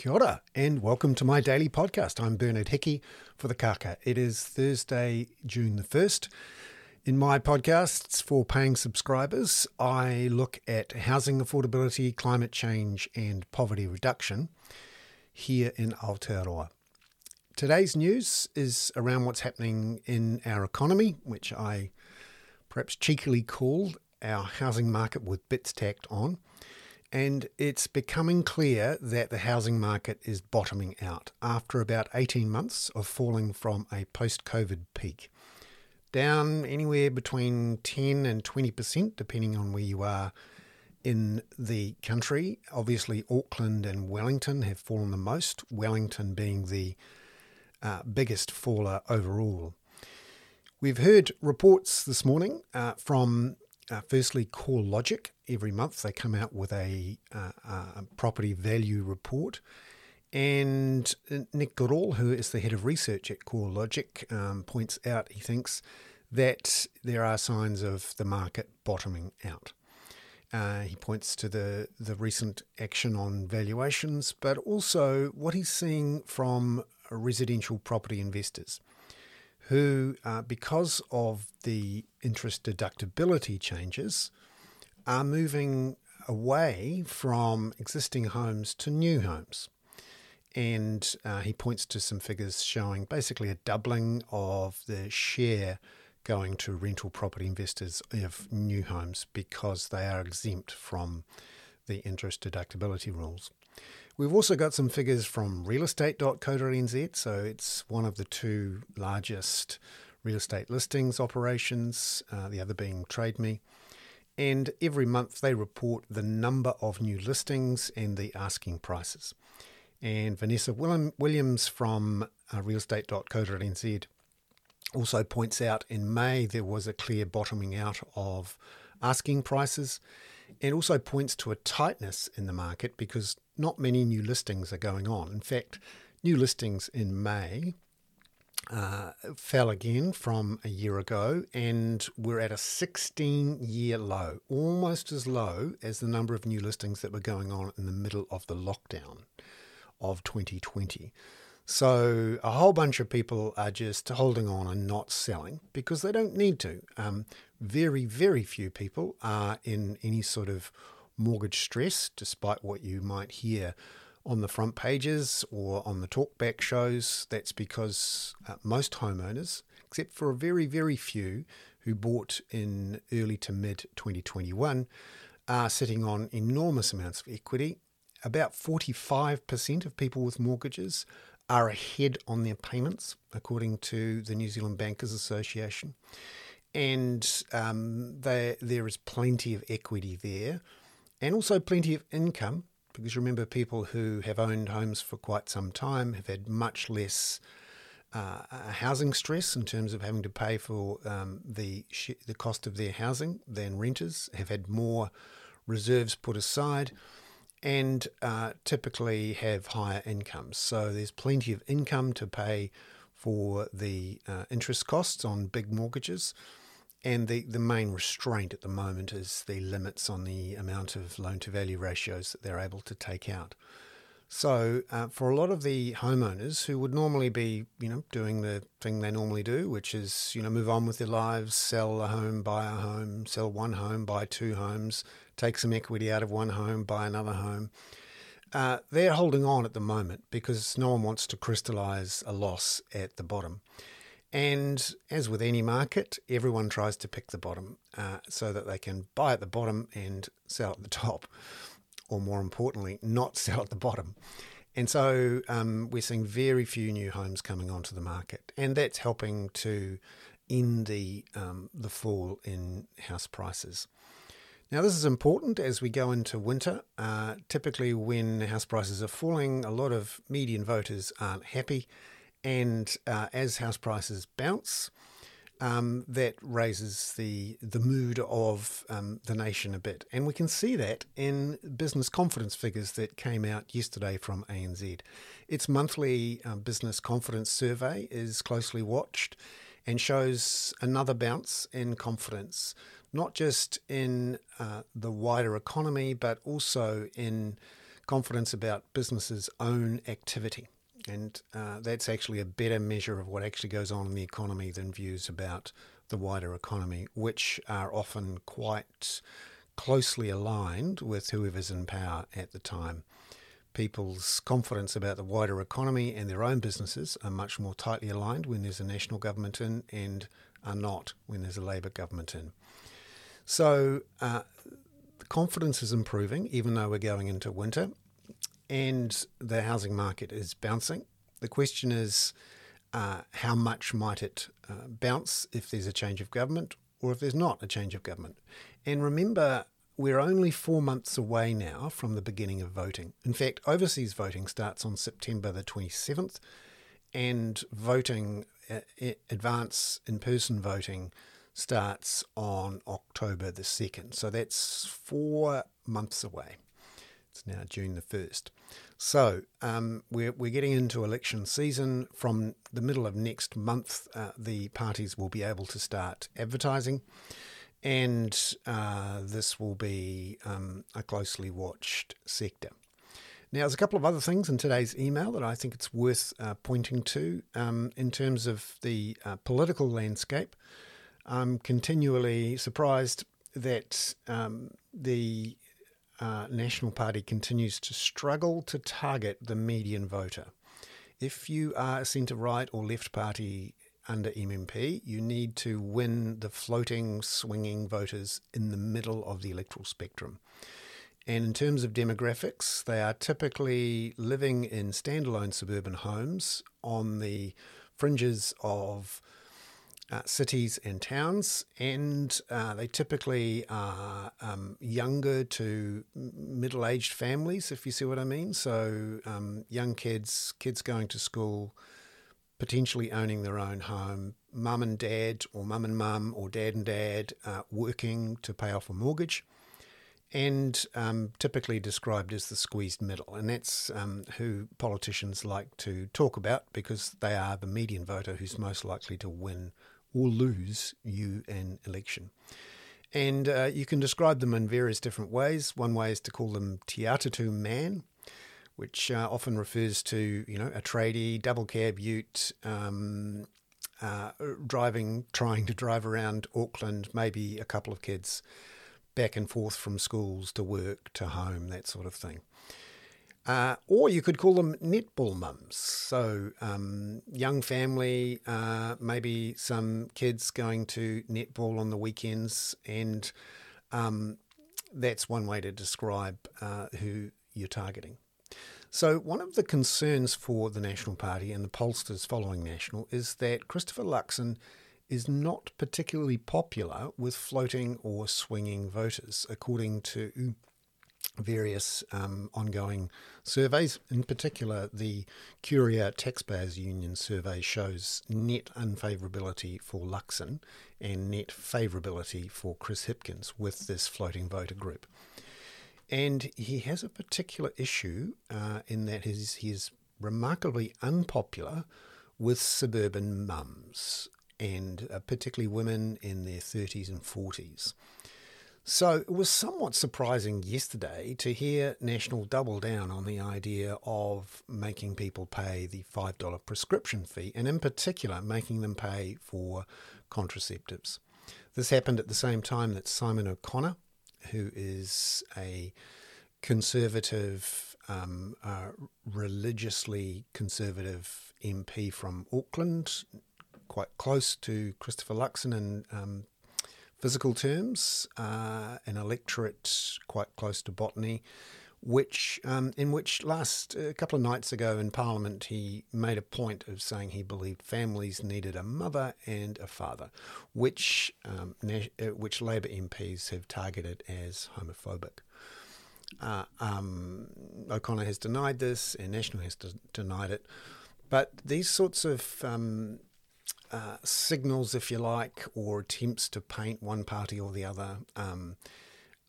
Kia ora, and welcome to my daily podcast. I'm Bernard Hickey for the Kaka. It is Thursday, June the 1st. In my podcasts for paying subscribers, I look at housing affordability, climate change, and poverty reduction here in Aotearoa. Today's news is around what's happening in our economy, which I perhaps cheekily called our housing market with bits tacked on. And it's becoming clear that the housing market is bottoming out after about 18 months of falling from a post COVID peak. Down anywhere between 10 and 20%, depending on where you are in the country. Obviously, Auckland and Wellington have fallen the most, Wellington being the uh, biggest faller overall. We've heard reports this morning uh, from uh, firstly CoreLogic. Every month they come out with a, uh, uh, property value report. And Nick Goodall, who is the head of research at CoreLogic, um, points out he thinks that there are signs of the market bottoming out. Uh, he points to the, the recent action on valuations, but also what he's seeing from residential property investors who, uh, because of the interest deductibility changes, are moving away from existing homes to new homes. And uh, he points to some figures showing basically a doubling of the share going to rental property investors of new homes because they are exempt from the interest deductibility rules. We've also got some figures from realestate.co.nz, so it's one of the two largest real estate listings operations, uh, the other being TradeMe. And every month they report the number of new listings and the asking prices. And Vanessa Williams from uh, realestate.co.nz also points out in May there was a clear bottoming out of asking prices and also points to a tightness in the market because not many new listings are going on. In fact, new listings in May uh, fell again from a year ago, and we're at a 16 year low, almost as low as the number of new listings that were going on in the middle of the lockdown of 2020. So, a whole bunch of people are just holding on and not selling because they don't need to. Um, very, very few people are in any sort of mortgage stress, despite what you might hear on the front pages or on the talkback shows. That's because uh, most homeowners, except for a very, very few who bought in early to mid 2021, are sitting on enormous amounts of equity. About 45% of people with mortgages are ahead on their payments, according to the New Zealand Bankers Association. And um, there is plenty of equity there and also plenty of income because remember, people who have owned homes for quite some time have had much less uh, housing stress in terms of having to pay for um, the the cost of their housing than renters have had more reserves put aside and uh, typically have higher incomes. So there's plenty of income to pay for the uh, interest costs on big mortgages. And the, the main restraint at the moment is the limits on the amount of loan to value ratios that they're able to take out. So, uh, for a lot of the homeowners who would normally be, you know, doing the thing they normally do, which is, you know, move on with their lives, sell a home, buy a home, sell one home, buy two homes, take some equity out of one home, buy another home, uh, they're holding on at the moment because no one wants to crystallize a loss at the bottom. And as with any market, everyone tries to pick the bottom uh, so that they can buy at the bottom and sell at the top, or more importantly, not sell at the bottom. And so um, we're seeing very few new homes coming onto the market, and that's helping to end the um, the fall in house prices. Now, this is important as we go into winter. Uh, typically, when house prices are falling, a lot of median voters aren't happy and uh, as house prices bounce, um, that raises the the mood of um, the nation a bit, and we can see that in business confidence figures that came out yesterday from ANZ. Its monthly uh, business confidence survey is closely watched, and shows another bounce in confidence, not just in uh, the wider economy, but also in confidence about businesses' own activity. And uh, that's actually a better measure of what actually goes on in the economy than views about the wider economy, which are often quite closely aligned with whoever's in power at the time. People's confidence about the wider economy and their own businesses are much more tightly aligned when there's a national government in and are not when there's a Labour government in. So uh, the confidence is improving, even though we're going into winter, and the housing market is bouncing. The question is, uh, how much might it uh, bounce if there's a change of government or if there's not a change of government? And remember, we're only four months away now from the beginning of voting. In fact, overseas voting starts on September the 27th, and voting, uh, advance in person voting, starts on October the 2nd. So that's four months away. It's now June the 1st. So um, we're, we're getting into election season. From the middle of next month, uh, the parties will be able to start advertising. And uh, this will be um, a closely watched sector. Now, there's a couple of other things in today's email that I think it's worth uh, pointing to um, in terms of the uh, political landscape. I'm continually surprised that um, the uh, National Party continues to struggle to target the median voter. If you are a centre right or left party under MMP, you need to win the floating, swinging voters in the middle of the electoral spectrum. And in terms of demographics, they are typically living in standalone suburban homes on the fringes of uh, cities and towns, and uh, they typically are um, younger to middle aged families, if you see what I mean. So, um, young kids, kids going to school, potentially owning their own home, mum and dad, or mum and mum, or dad and dad uh, working to pay off a mortgage. And um, typically described as the squeezed middle. And that's um, who politicians like to talk about because they are the median voter who's most likely to win or lose you an election. And uh, you can describe them in various different ways. One way is to call them Te Atatu man, which uh, often refers to you know a tradie, double cab ute, um, uh, driving, trying to drive around Auckland, maybe a couple of kids back and forth from schools to work to home, that sort of thing. Uh, or you could call them netball mums. So, um, young family, uh, maybe some kids going to netball on the weekends, and um, that's one way to describe uh, who you're targeting. So, one of the concerns for the National Party and the pollsters following National is that Christopher Luxon is not particularly popular with floating or swinging voters, according to various um, ongoing surveys. In particular, the Curia Taxpayers Union survey shows net unfavourability for Luxon and net favourability for Chris Hipkins with this floating voter group. And he has a particular issue uh, in that he's, he is remarkably unpopular with suburban mums and uh, particularly women in their 30s and 40s. So it was somewhat surprising yesterday to hear National double down on the idea of making people pay the $5 prescription fee, and in particular, making them pay for contraceptives. This happened at the same time that Simon O'Connor, who is a conservative, um, uh, religiously conservative MP from Auckland, quite close to Christopher Luxon and um, physical terms, uh, an electorate quite close to Botany, which um, in which last a couple of nights ago in Parliament he made a point of saying he believed families needed a mother and a father, which um, uh, which Labour MPs have targeted as homophobic. Uh, um, O'Connor has denied this, and National has denied it. But these sorts of um, uh, signals, if you like, or attempts to paint one party or the other um,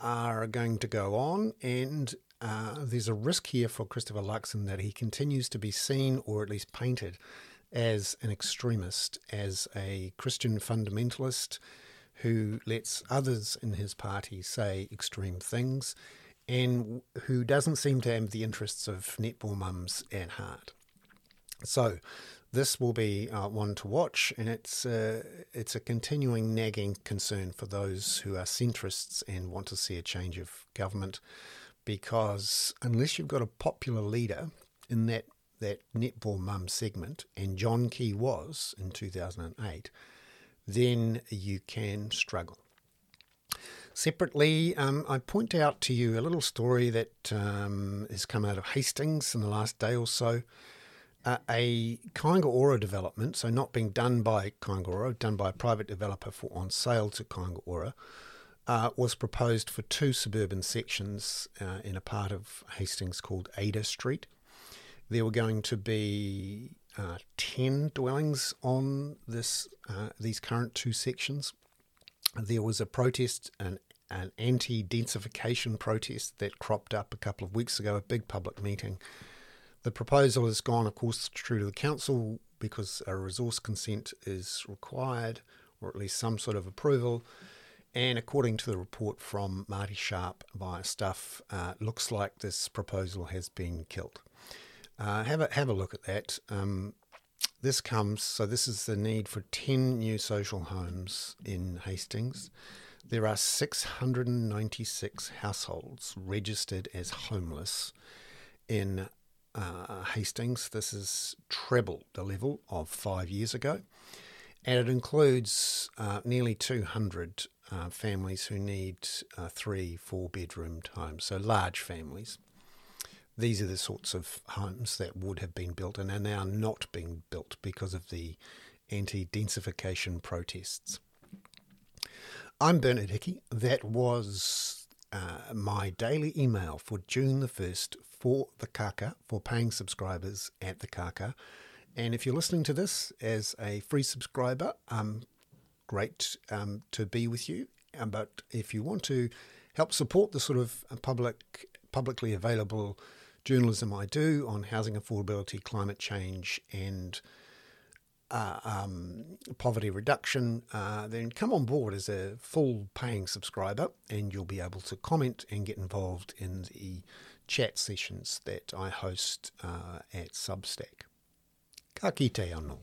are going to go on. And uh, there's a risk here for Christopher Luxon that he continues to be seen or at least painted as an extremist, as a Christian fundamentalist who lets others in his party say extreme things and who doesn't seem to have the interests of netball mums at heart. So, this will be uh, one to watch, and it's uh, it's a continuing nagging concern for those who are centrists and want to see a change of government, because unless you've got a popular leader in that that netball mum segment, and John Key was in 2008, then you can struggle. Separately, um, I point out to you a little story that um, has come out of Hastings in the last day or so. Uh, a Kāinga Ora development, so not being done by Kāinga Ora, done by a private developer for on sale to Kāinga Ora, uh, was proposed for two suburban sections uh, in a part of Hastings called Ada Street. There were going to be uh, 10 dwellings on this uh, these current two sections. There was a protest, an an anti densification protest that cropped up a couple of weeks ago, a big public meeting. The proposal has gone, of course, through to the council because a resource consent is required, or at least some sort of approval. And according to the report from Marty Sharpe via Stuff, uh, looks like this proposal has been killed. Uh, have a have a look at that. Um, this comes so this is the need for ten new social homes in Hastings. There are 696 households registered as homeless in uh, Hastings. This is treble the level of five years ago. And it includes uh, nearly 200 uh, families who need uh, three, four bedroom homes, so large families. These are the sorts of homes that would have been built and are now not being built because of the anti densification protests. I'm Bernard Hickey. That was uh, my daily email for June the 1st for the Kaka, for paying subscribers at the Kaka. And if you're listening to this as a free subscriber, um, great um, to be with you. Um, but if you want to help support the sort of uh, public, publicly available journalism I do on housing affordability, climate change, and uh, um, poverty reduction, uh, then come on board as a full paying subscriber and you'll be able to comment and get involved in the chat sessions that I host uh, at Substack. Ka kite anō.